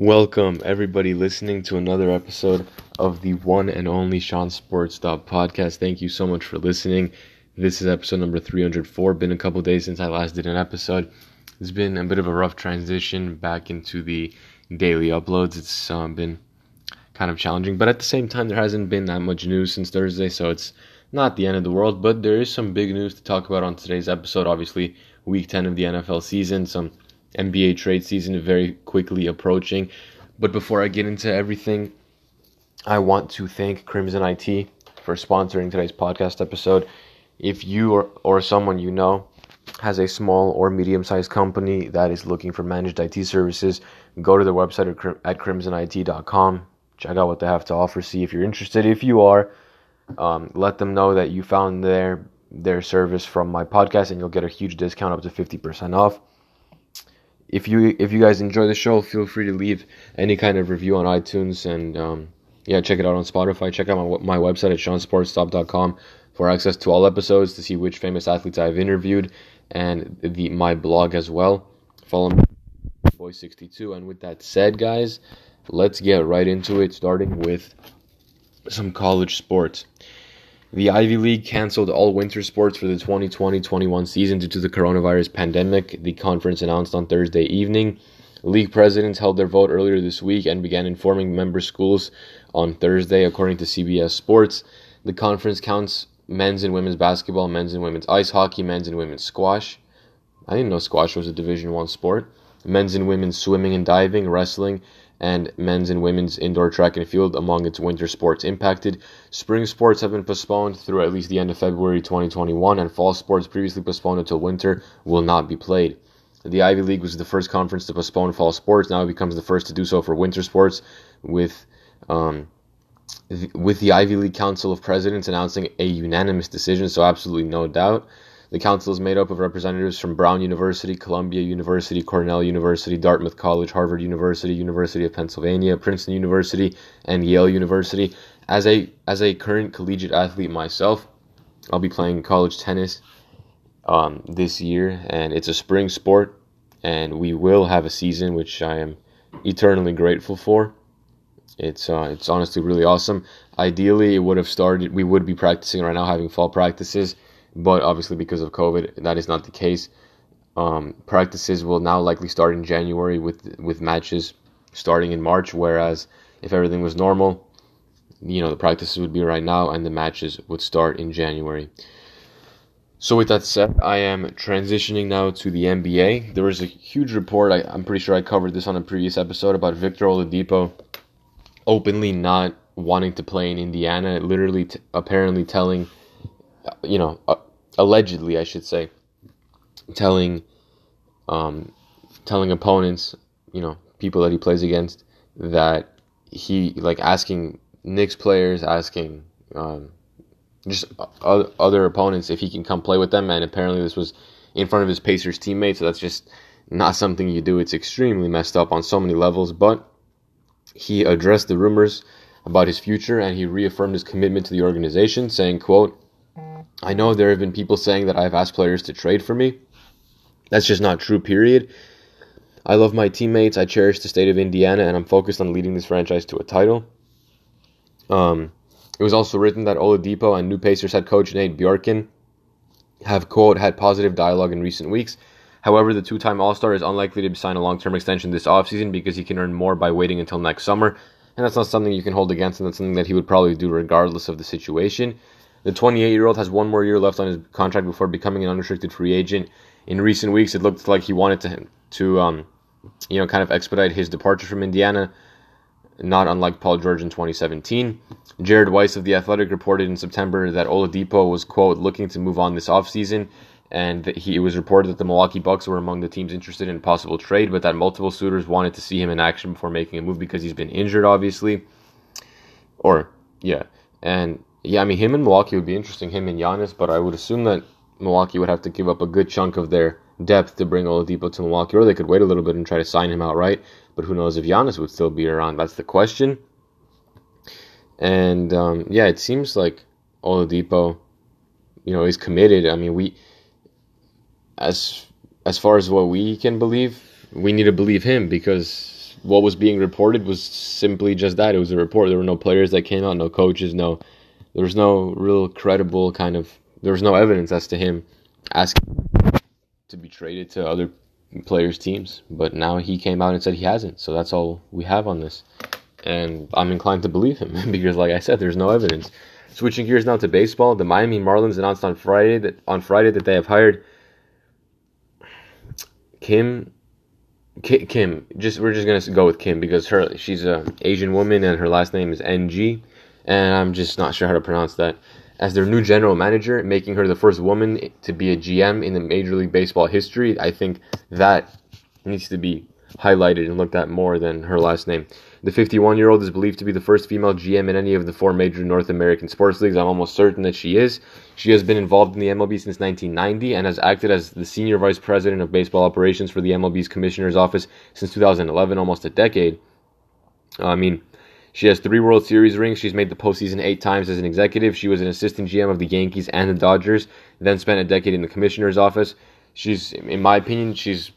Welcome, everybody, listening to another episode of the one and only Sean Sports podcast. Thank you so much for listening. This is episode number 304. Been a couple days since I last did an episode. It's been a bit of a rough transition back into the daily uploads. It's um, been kind of challenging, but at the same time, there hasn't been that much news since Thursday, so it's not the end of the world. But there is some big news to talk about on today's episode. Obviously, week 10 of the NFL season, some NBA trade season very quickly approaching. But before I get into everything, I want to thank Crimson IT for sponsoring today's podcast episode. If you or, or someone you know has a small or medium sized company that is looking for managed IT services, go to their website at crimsonit.com. Check out what they have to offer. See if you're interested. If you are, um, let them know that you found their their service from my podcast, and you'll get a huge discount up to fifty percent off if you if you guys enjoy the show, feel free to leave any kind of review on iTunes and um, yeah, check it out on Spotify. Check out my, my website at seansportstop.com for access to all episodes to see which famous athletes I've interviewed and the my blog as well. Follow me, boy62. And with that said, guys, let's get right into it. Starting with some college sports. The Ivy League canceled all winter sports for the 2020 21 season due to the coronavirus pandemic, the conference announced on Thursday evening. League presidents held their vote earlier this week and began informing member schools on Thursday, according to CBS Sports. The conference counts men's and women's basketball, men's and women's ice hockey, men's and women's squash. I didn't know squash was a Division One sport. Men's and women's swimming and diving, wrestling, and men's and women's indoor track and field among its winter sports impacted. Spring sports have been postponed through at least the end of February 2021, and fall sports previously postponed until winter will not be played. The Ivy League was the first conference to postpone fall sports. Now it becomes the first to do so for winter sports, with um, with the Ivy League Council of Presidents announcing a unanimous decision. So absolutely no doubt. The council is made up of representatives from Brown University, Columbia University, Cornell University, Dartmouth College, Harvard University, University of Pennsylvania, Princeton University, and Yale University. As a as a current collegiate athlete myself, I'll be playing college tennis um, this year, and it's a spring sport, and we will have a season which I am eternally grateful for. It's uh, it's honestly really awesome. Ideally, it would have started. We would be practicing right now, having fall practices but obviously because of COVID, that is not the case. Um, practices will now likely start in January with with matches starting in March. Whereas if everything was normal, you know the practices would be right now and the matches would start in January. So with that said, I am transitioning now to the NBA. There was a huge report. I, am pretty sure I covered this on a previous episode about Victor Oladipo openly not wanting to play in Indiana. Literally, t- apparently telling you know, uh, allegedly, I should say, telling, um, telling opponents, you know, people that he plays against, that he like asking Knicks players, asking um, just other opponents if he can come play with them, and apparently this was in front of his Pacers teammates, so that's just not something you do. It's extremely messed up on so many levels, but he addressed the rumors about his future and he reaffirmed his commitment to the organization, saying, quote, I know there have been people saying that I've asked players to trade for me. That's just not true, period. I love my teammates. I cherish the state of Indiana, and I'm focused on leading this franchise to a title. Um, it was also written that Oladipo and new Pacers head coach Nate Bjorkgren have, quote, had positive dialogue in recent weeks. However, the two time All Star is unlikely to sign a long term extension this offseason because he can earn more by waiting until next summer. And that's not something you can hold against him. That's something that he would probably do regardless of the situation. The 28 year old has one more year left on his contract before becoming an unrestricted free agent. In recent weeks, it looked like he wanted to, to um, you know, kind of expedite his departure from Indiana, not unlike Paul George in 2017. Jared Weiss of The Athletic reported in September that Oladipo was, quote, looking to move on this offseason, and he, it was reported that the Milwaukee Bucks were among the teams interested in a possible trade, but that multiple suitors wanted to see him in action before making a move because he's been injured, obviously. Or, yeah. And yeah, I mean, him and Milwaukee would be interesting, him and Giannis, but I would assume that Milwaukee would have to give up a good chunk of their depth to bring Oladipo to Milwaukee, or they could wait a little bit and try to sign him outright. But who knows if Giannis would still be around? That's the question. And um, yeah, it seems like Oladipo, you know, is committed. I mean, we, as as far as what we can believe, we need to believe him because what was being reported was simply just that. It was a report. There were no players that came out, no coaches, no. There was no real credible kind of. there's no evidence as to him asking to be traded to other players' teams. But now he came out and said he hasn't. So that's all we have on this. And I'm inclined to believe him because, like I said, there's no evidence. Switching gears now to baseball, the Miami Marlins announced on Friday that on Friday that they have hired Kim. Kim, just we're just gonna go with Kim because her she's a Asian woman and her last name is NG, and I'm just not sure how to pronounce that. As their new general manager, making her the first woman to be a GM in the Major League Baseball history, I think that needs to be highlighted and looked at more than her last name. The 51 year old is believed to be the first female GM in any of the four major North American sports leagues. I'm almost certain that she is. She has been involved in the MLB since 1990 and has acted as the senior vice president of baseball operations for the MLB's commissioner's office since 2011, almost a decade. I mean, she has three World Series rings. She's made the postseason eight times as an executive. She was an assistant GM of the Yankees and the Dodgers, then spent a decade in the commissioner's office. She's, in my opinion, she's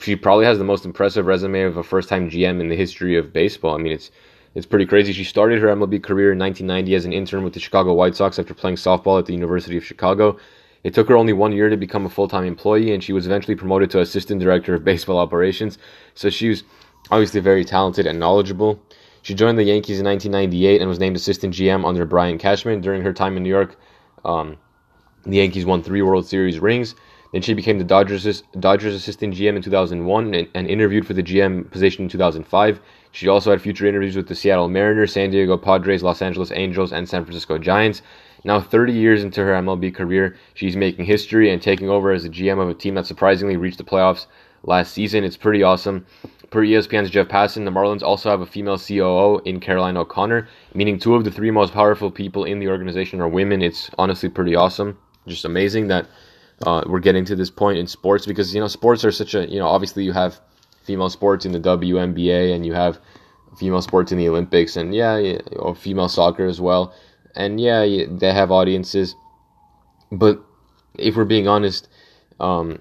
she probably has the most impressive resume of a first-time GM in the history of baseball. I mean, it's it's pretty crazy. She started her MLB career in 1990 as an intern with the Chicago White Sox after playing softball at the University of Chicago. It took her only one year to become a full-time employee, and she was eventually promoted to assistant director of baseball operations. So she was obviously very talented and knowledgeable. She joined the Yankees in 1998 and was named assistant GM under Brian Cashman. During her time in New York, um, the Yankees won three World Series rings. Then she became the Dodgers Dodgers assistant GM in 2001 and, and, interviewed for the GM position in 2005. She also had future interviews with the Seattle Mariners, San Diego Padres, Los Angeles Angels, and San Francisco Giants. Now, 30 years into her MLB career, she's making history and taking over as the GM of a team that surprisingly reached the playoffs last season. It's pretty awesome. Per ESPN's Jeff Passan, the Marlins also have a female COO in Caroline O'Connor, meaning two of the three most powerful people in the organization are women. It's honestly pretty awesome. Just amazing that uh, we're getting to this point in sports because you know sports are such a you know obviously you have female sports in the WNBA and you have female sports in the Olympics and yeah, or female soccer as well and yeah they have audiences but if we're being honest um,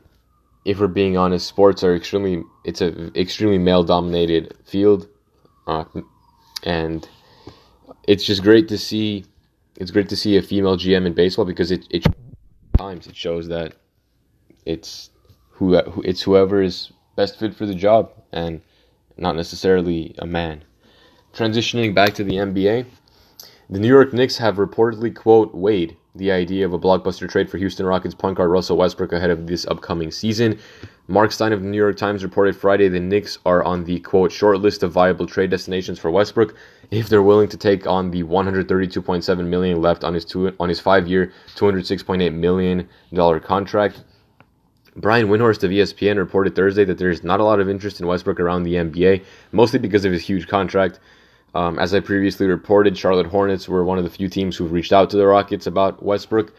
if we're being honest sports are extremely it's a extremely male dominated field uh, and it's just great to see it's great to see a female GM in baseball because it, it times it shows that it's who it's whoever is best fit for the job and not necessarily a man. Transitioning back to the NBA, the New York Knicks have reportedly quote weighed the idea of a blockbuster trade for Houston Rockets point guard Russell Westbrook ahead of this upcoming season. Mark Stein of the New York Times reported Friday the Knicks are on the quote short list of viable trade destinations for Westbrook if they're willing to take on the 132.7 million left on his two on his 5-year, 206.8 million dollar contract. Brian Windhorst of ESPN reported Thursday that there's not a lot of interest in Westbrook around the NBA, mostly because of his huge contract. Um, as I previously reported, Charlotte Hornets were one of the few teams who've reached out to the Rockets about Westbrook.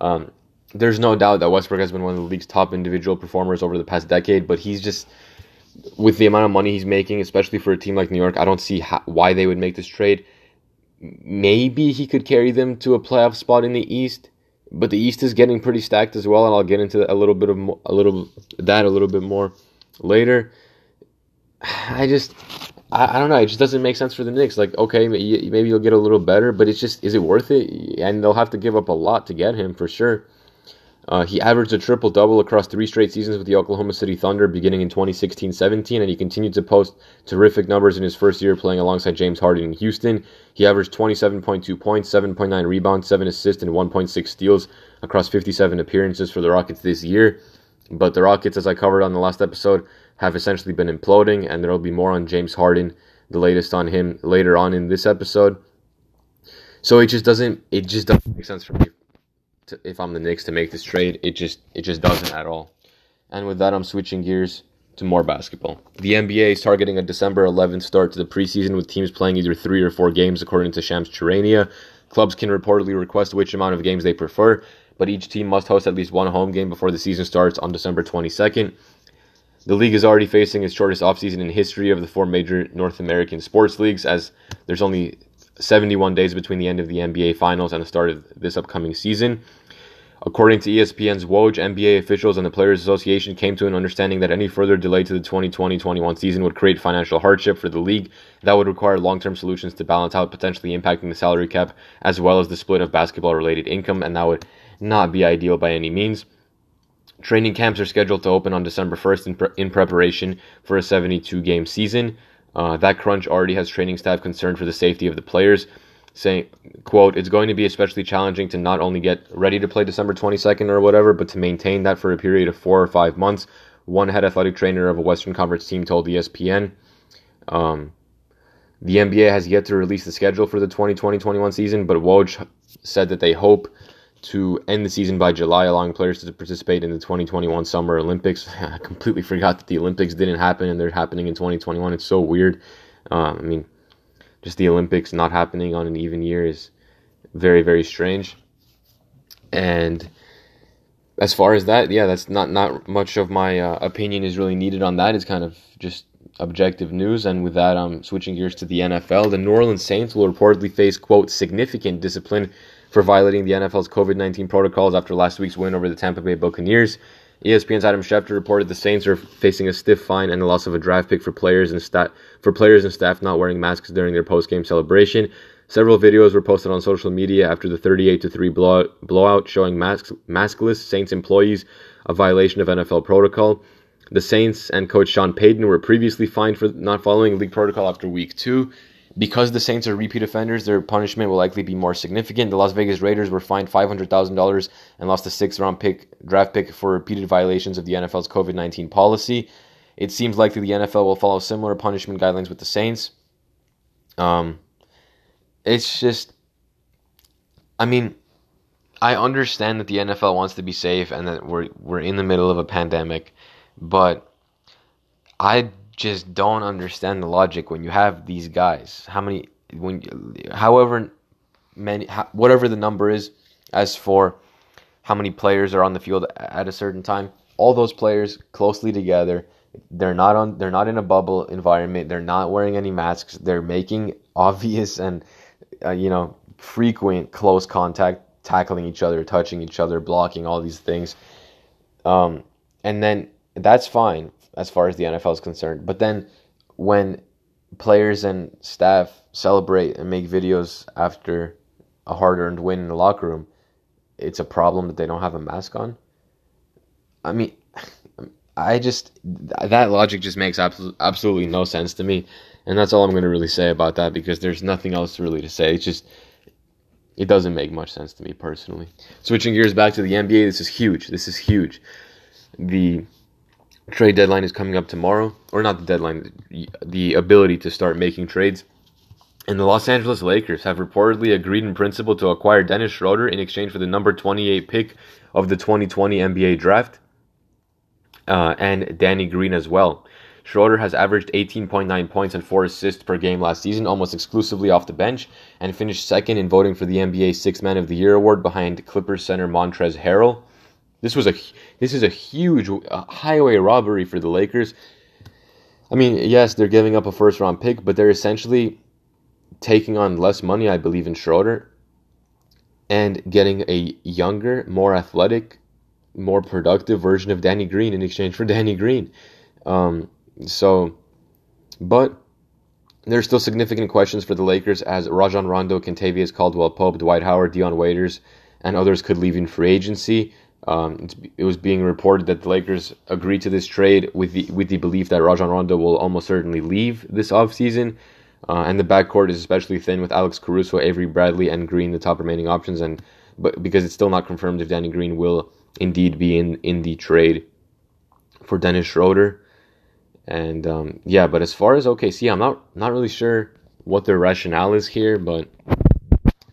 Um, there's no doubt that Westbrook has been one of the league's top individual performers over the past decade, but he's just with the amount of money he's making, especially for a team like New York, I don't see how, why they would make this trade. Maybe he could carry them to a playoff spot in the East, but the East is getting pretty stacked as well, and I'll get into a little bit of a little that a little bit more later. I just I, I don't know. It just doesn't make sense for the Knicks. Like, okay, maybe you'll get a little better, but it's just is it worth it? And they'll have to give up a lot to get him for sure. Uh, he averaged a triple double across three straight seasons with the Oklahoma City Thunder beginning in 2016 17, and he continued to post terrific numbers in his first year playing alongside James Harden in Houston. He averaged 27.2 points, 7.9 rebounds, 7 assists, and 1.6 steals across 57 appearances for the Rockets this year. But the Rockets, as I covered on the last episode, have essentially been imploding, and there will be more on James Harden, the latest on him later on in this episode. So it just doesn't it just doesn't make sense for me to, if I'm the Knicks to make this trade. It just it just doesn't at all. And with that, I'm switching gears to more basketball. The NBA is targeting a December 11th start to the preseason with teams playing either three or four games, according to Shams Charania. Clubs can reportedly request which amount of games they prefer, but each team must host at least one home game before the season starts on December 22nd. The league is already facing its shortest offseason in history of the four major North American sports leagues, as there's only 71 days between the end of the NBA Finals and the start of this upcoming season. According to ESPN's Woj, NBA officials and the Players Association came to an understanding that any further delay to the 2020-21 season would create financial hardship for the league that would require long-term solutions to balance out potentially impacting the salary cap as well as the split of basketball-related income and that would not be ideal by any means. Training camps are scheduled to open on December 1st in, pre- in preparation for a 72 game season. Uh, that crunch already has training staff concerned for the safety of the players saying, quote, it's going to be especially challenging to not only get ready to play December 22nd or whatever, but to maintain that for a period of four or five months. One head athletic trainer of a Western Conference team told ESPN. Um, the NBA has yet to release the schedule for the 2020-21 season, but Woj said that they hope to end the season by July, allowing players to participate in the 2021 Summer Olympics. I completely forgot that the Olympics didn't happen and they're happening in 2021. It's so weird. Um, I mean, just the Olympics not happening on an even year is very very strange. And as far as that, yeah, that's not not much of my uh, opinion is really needed on that. It's kind of just objective news. And with that, I'm switching gears to the NFL. The New Orleans Saints will reportedly face quote significant discipline for violating the NFL's COVID 19 protocols after last week's win over the Tampa Bay Buccaneers. ESPN's Adam Schefter reported the Saints are facing a stiff fine and the loss of a draft pick for players and staff for players and staff not wearing masks during their post-game celebration. Several videos were posted on social media after the 38 3 blowout showing maskless Saints employees, a violation of NFL protocol. The Saints and coach Sean Payton were previously fined for not following league protocol after week 2. Because the Saints are repeat offenders, their punishment will likely be more significant. The Las Vegas Raiders were fined $500,000 and lost a sixth round pick, draft pick for repeated violations of the NFL's COVID 19 policy. It seems likely the NFL will follow similar punishment guidelines with the Saints. Um, it's just, I mean, I understand that the NFL wants to be safe and that we're we're in the middle of a pandemic, but I just don't understand the logic when you have these guys. How many when however many whatever the number is as for how many players are on the field at a certain time, all those players closely together. They're not on they're not in a bubble environment. They're not wearing any masks. They're making obvious and uh, you know frequent close contact, tackling each other, touching each other, blocking all these things. Um, and then that's fine as far as the NFL is concerned. But then when players and staff celebrate and make videos after a hard earned win in the locker room, it's a problem that they don't have a mask on. I mean, I just, that logic just makes absolutely no sense to me. And that's all I'm going to really say about that because there's nothing else really to say. It's just, it doesn't make much sense to me personally. Switching gears back to the NBA, this is huge. This is huge. The trade deadline is coming up tomorrow, or not the deadline, the ability to start making trades. And the Los Angeles Lakers have reportedly agreed in principle to acquire Dennis Schroeder in exchange for the number 28 pick of the 2020 NBA draft uh, and Danny Green as well. Schroeder has averaged 18.9 points and 4 assists per game last season, almost exclusively off the bench, and finished second in voting for the NBA Sixth Man of the Year award behind Clippers center Montrezl Harrell. This was a this is a huge highway robbery for the Lakers. I mean, yes, they're giving up a first round pick, but they're essentially taking on less money, I believe, in Schroeder and getting a younger, more athletic, more productive version of Danny Green in exchange for Danny Green. Um, so, but there are still significant questions for the Lakers as Rajon Rondo, Kentavious Caldwell Pope, Dwight Howard, Dion Waiters, and others could leave in free agency. Um, it was being reported that the Lakers agreed to this trade with the with the belief that Rajon Rondo will almost certainly leave this offseason. Uh, and the backcourt is especially thin with Alex Caruso, Avery Bradley, and Green the top remaining options. And but because it's still not confirmed if Danny Green will indeed be in in the trade for Dennis Schroeder. And um, yeah, but as far as OKC, I'm not not really sure what their rationale is here, but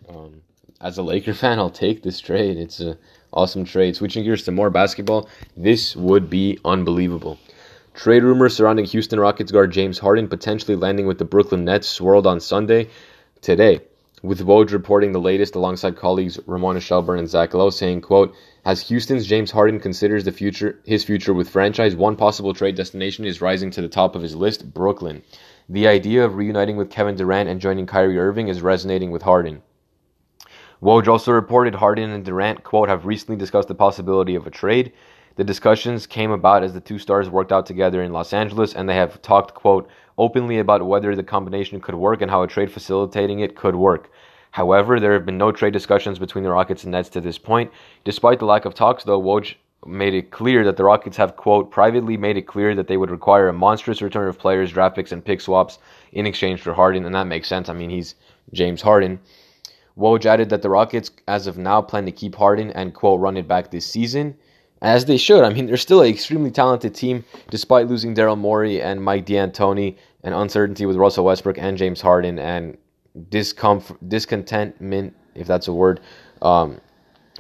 um, as a Laker fan, I'll take this trade. It's a Awesome trade. Switching gears to more basketball, this would be unbelievable. Trade rumors surrounding Houston Rockets guard James Harden potentially landing with the Brooklyn Nets swirled on Sunday today, with Woj reporting the latest alongside colleagues Ramona Shelburne and Zach Lowe saying, quote, as Houston's James Harden considers the future his future with franchise, one possible trade destination is rising to the top of his list, Brooklyn. The idea of reuniting with Kevin Durant and joining Kyrie Irving is resonating with Harden. Woj also reported Harden and Durant, quote, have recently discussed the possibility of a trade. The discussions came about as the two stars worked out together in Los Angeles, and they have talked, quote, openly about whether the combination could work and how a trade facilitating it could work. However, there have been no trade discussions between the Rockets and Nets to this point. Despite the lack of talks, though, Woj made it clear that the Rockets have, quote, privately made it clear that they would require a monstrous return of players, draft picks, and pick swaps in exchange for Harden, and that makes sense. I mean, he's James Harden. Woj added that the Rockets, as of now, plan to keep Harden and, quote, run it back this season as they should. I mean, they're still an extremely talented team, despite losing Daryl Morey and Mike D'Antoni, and uncertainty with Russell Westbrook and James Harden, and discomfort, discontentment, if that's a word, um,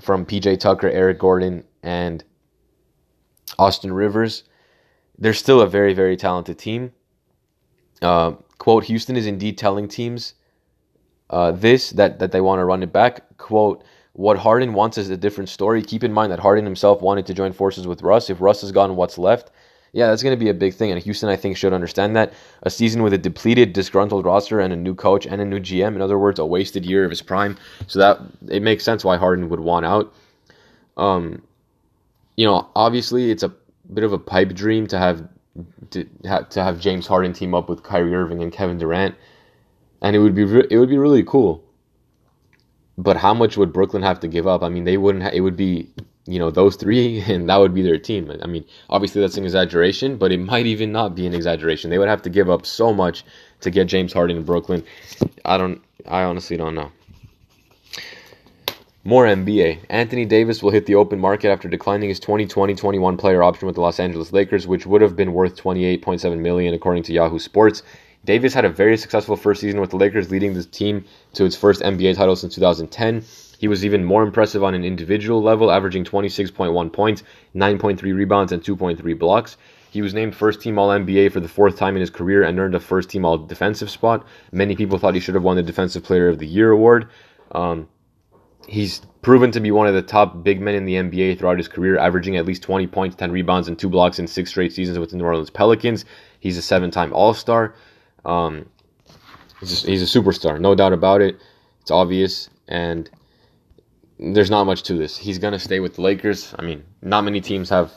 from PJ Tucker, Eric Gordon, and Austin Rivers. They're still a very, very talented team. Uh, quote: Houston is indeed telling teams uh, this that that they want to run it back. Quote: what Harden wants is a different story. Keep in mind that Harden himself wanted to join forces with Russ. If Russ is gone, what's left? Yeah, that's going to be a big thing. And Houston, I think, should understand that. A season with a depleted, disgruntled roster and a new coach and a new GM, in other words, a wasted year of his prime. So that it makes sense why Harden would want out. Um, you know, obviously, it's a bit of a pipe dream to have to, to have James Harden team up with Kyrie Irving and Kevin Durant, and it would be re- it would be really cool. But how much would Brooklyn have to give up? I mean, they wouldn't. Ha- it would be you know those three, and that would be their team. I mean, obviously that's an exaggeration, but it might even not be an exaggeration. They would have to give up so much to get James Harden in Brooklyn. I don't. I honestly don't know. More NBA. Anthony Davis will hit the open market after declining his 2020-21 player option with the Los Angeles Lakers, which would have been worth 28.7 million according to Yahoo Sports. Davis had a very successful first season with the Lakers, leading the team to its first NBA title since 2010. He was even more impressive on an individual level, averaging 26.1 points, 9.3 rebounds, and 2.3 blocks. He was named first team All NBA for the fourth time in his career and earned a first team All Defensive spot. Many people thought he should have won the Defensive Player of the Year award. Um, he's proven to be one of the top big men in the NBA throughout his career, averaging at least 20 points, 10 rebounds, and two blocks in six straight seasons with the New Orleans Pelicans. He's a seven time All Star. Um, he's, a, he's a superstar, no doubt about it. It's obvious, and there's not much to this. He's gonna stay with the Lakers. I mean, not many teams have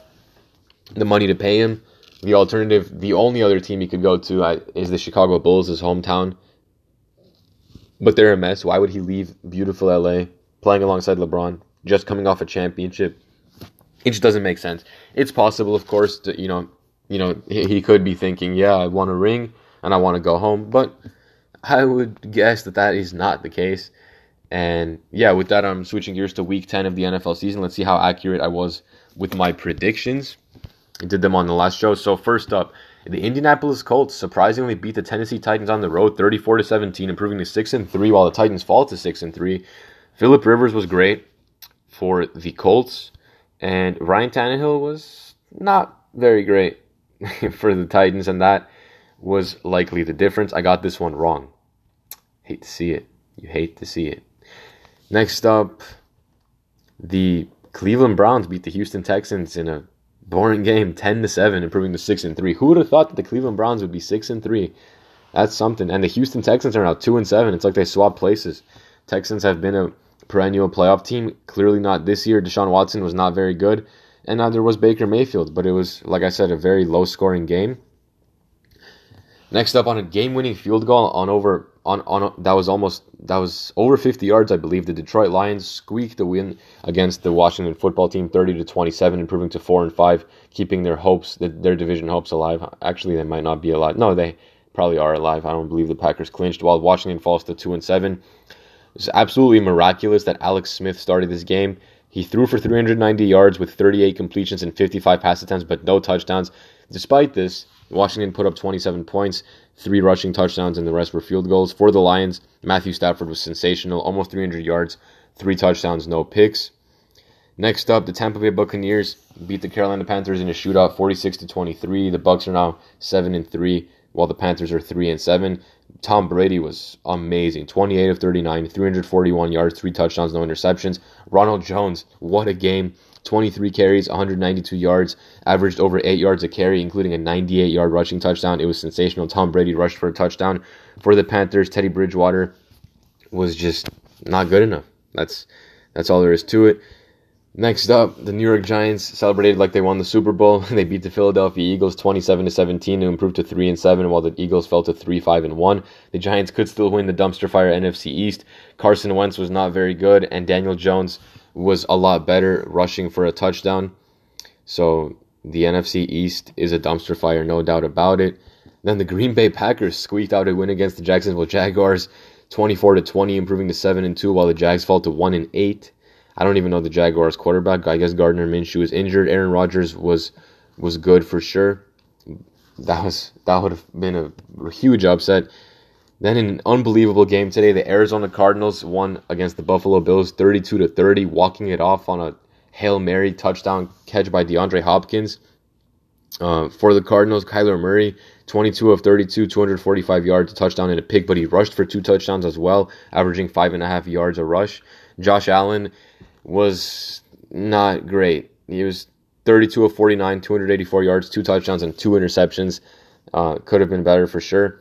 the money to pay him. The alternative, the only other team he could go to is the Chicago Bulls, his hometown. But they're a mess. Why would he leave beautiful LA, playing alongside LeBron, just coming off a championship? It just doesn't make sense. It's possible, of course, to, you know, you know, he could be thinking, yeah, I want a ring and I want to go home. But I would guess that that is not the case. And yeah, with that, I'm switching gears to week 10 of the NFL season. Let's see how accurate I was with my predictions. I did them on the last show. So, first up, the Indianapolis Colts surprisingly beat the Tennessee Titans on the road 34 to 17, improving to 6 and 3 while the Titans fall to 6 and 3. Philip Rivers was great for the Colts, and Ryan Tannehill was not very great for the Titans, and that was likely the difference. I got this one wrong. Hate to see it. You hate to see it. Next up, the Cleveland Browns beat the Houston Texans in a boring game, ten to seven, improving to six and three. Who would have thought that the Cleveland Browns would be six and three? That's something. And the Houston Texans are now two and seven. It's like they swapped places. Texans have been a perennial playoff team. Clearly not this year. Deshaun Watson was not very good, and neither was Baker Mayfield. But it was, like I said, a very low scoring game. Next up on a game-winning field goal on over on on that was almost that was over 50 yards, I believe. The Detroit Lions squeaked the win against the Washington Football Team, 30 to 27, improving to four and five, keeping their hopes, that their division hopes alive. Actually, they might not be alive. No, they probably are alive. I don't believe the Packers clinched. While Washington falls to two and seven. It's absolutely miraculous that Alex Smith started this game. He threw for 390 yards with 38 completions and 55 pass attempts, but no touchdowns. Despite this, Washington put up 27 points, three rushing touchdowns, and the rest were field goals. For the Lions, Matthew Stafford was sensational, almost 300 yards, three touchdowns, no picks. Next up, the Tampa Bay Buccaneers beat the Carolina Panthers in a shootout, 46 to 23. The Bucks are now seven and three, while the Panthers are three and seven. Tom Brady was amazing, 28 of 39, 341 yards, three touchdowns, no interceptions. Ronald Jones, what a game! 23 carries, 192 yards, averaged over 8 yards a carry, including a 98 yard rushing touchdown. It was sensational. Tom Brady rushed for a touchdown. For the Panthers, Teddy Bridgewater was just not good enough. that's that's all there is to it. Next up, the New York Giants celebrated like they won the Super Bowl. they beat the Philadelphia Eagles 27 to 17 to improve to 3 and 7 while the Eagles fell to 3 5 and 1. The Giants could still win the dumpster fire NFC East. Carson Wentz was not very good and Daniel Jones was a lot better rushing for a touchdown. So the NFC East is a dumpster fire, no doubt about it. Then the Green Bay Packers squeaked out a win against the Jacksonville Jaguars 24 to 20 improving to 7 and 2 while the Jags fall to 1 and 8. I don't even know the Jaguars quarterback. I guess Gardner Minshew was injured. Aaron Rodgers was was good for sure. That was that would have been a huge upset. Then in an unbelievable game today, the Arizona Cardinals won against the Buffalo Bills 32 to 30, walking it off on a Hail Mary touchdown catch by DeAndre Hopkins. Uh, for the Cardinals, Kyler Murray, 22 of 32, 245 yards, a touchdown and a pick, but he rushed for two touchdowns as well, averaging five and a half yards a rush. Josh Allen was not great. He was 32 of 49, 284 yards, two touchdowns, and two interceptions. Uh, could have been better for sure.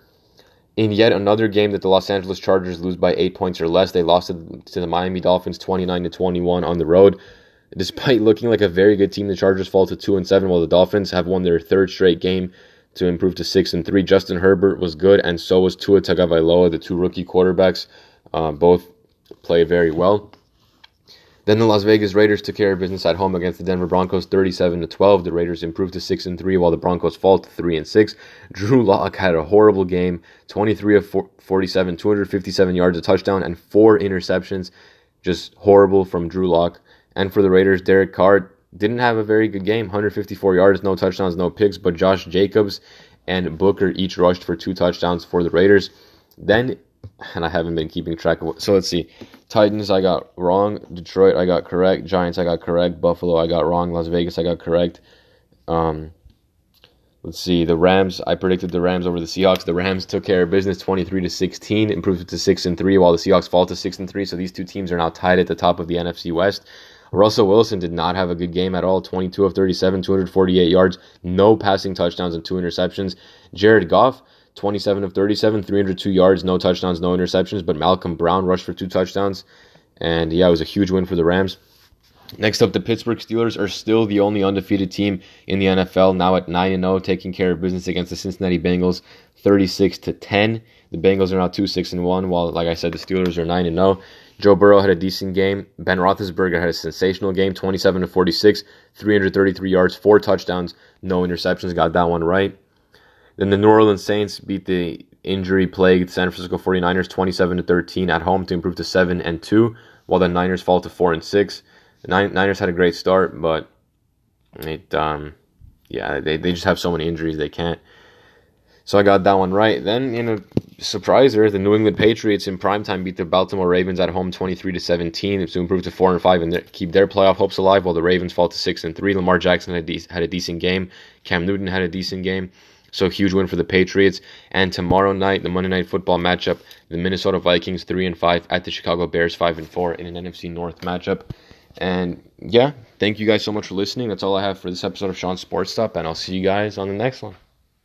In yet another game that the Los Angeles Chargers lose by eight points or less, they lost to the Miami Dolphins 29 to 21 on the road. Despite looking like a very good team, the Chargers fall to two and seven, while the Dolphins have won their third straight game to improve to six and three. Justin Herbert was good, and so was Tua Tagovailoa, the two rookie quarterbacks. Uh, both play very well. Then the Las Vegas Raiders took care of business at home against the Denver Broncos 37 to 12. The Raiders improved to 6 and 3 while the Broncos fall to 3 and 6. Drew Lock had a horrible game, 23 of 47, 257 yards, a touchdown and four interceptions. Just horrible from Drew Lock. And for the Raiders, Derek Carr didn't have a very good game, 154 yards, no touchdowns, no picks, but Josh Jacobs and Booker each rushed for two touchdowns for the Raiders. Then and I haven't been keeping track of. So let's see. Titans, I got wrong. Detroit, I got correct. Giants, I got correct. Buffalo, I got wrong. Las Vegas, I got correct. Um, let's see. The Rams, I predicted the Rams over the Seahawks. The Rams took care of business, twenty three to sixteen, improved to six and three, while the Seahawks fall to six and three. So these two teams are now tied at the top of the NFC West. Russell Wilson did not have a good game at all. 22 of 37, 248 yards, no passing touchdowns, and two interceptions. Jared Goff 27 of 37, 302 yards, no touchdowns, no interceptions. But Malcolm Brown rushed for two touchdowns. And yeah, it was a huge win for the Rams. Next up, the Pittsburgh Steelers are still the only undefeated team in the NFL, now at 9 0, taking care of business against the Cincinnati Bengals 36 to 10. The Bengals are now 2 6 and 1, while, like I said, the Steelers are 9 0. Joe Burrow had a decent game. Ben Roethlisberger had a sensational game 27 to 46, 333 yards, four touchdowns, no interceptions. Got that one right. Then the New Orleans Saints beat the injury plagued San Francisco 49ers 27 to 13 at home to improve to 7 and 2, while the Niners fall to 4 and 6. The Niners had a great start, but it um yeah, they, they just have so many injuries they can't. So I got that one right. Then in a surpriser, the New England Patriots in primetime beat the Baltimore Ravens at home 23 to 17 to improve to 4 and 5 and keep their playoff hopes alive while the Ravens fall to 6 and 3. Lamar Jackson had, de- had a decent game. Cam Newton had a decent game. So huge win for the Patriots. And tomorrow night, the Monday Night Football matchup: the Minnesota Vikings three and five at the Chicago Bears five and four in an NFC North matchup. And yeah, thank you guys so much for listening. That's all I have for this episode of Sean Sports Stop, and I'll see you guys on the next one.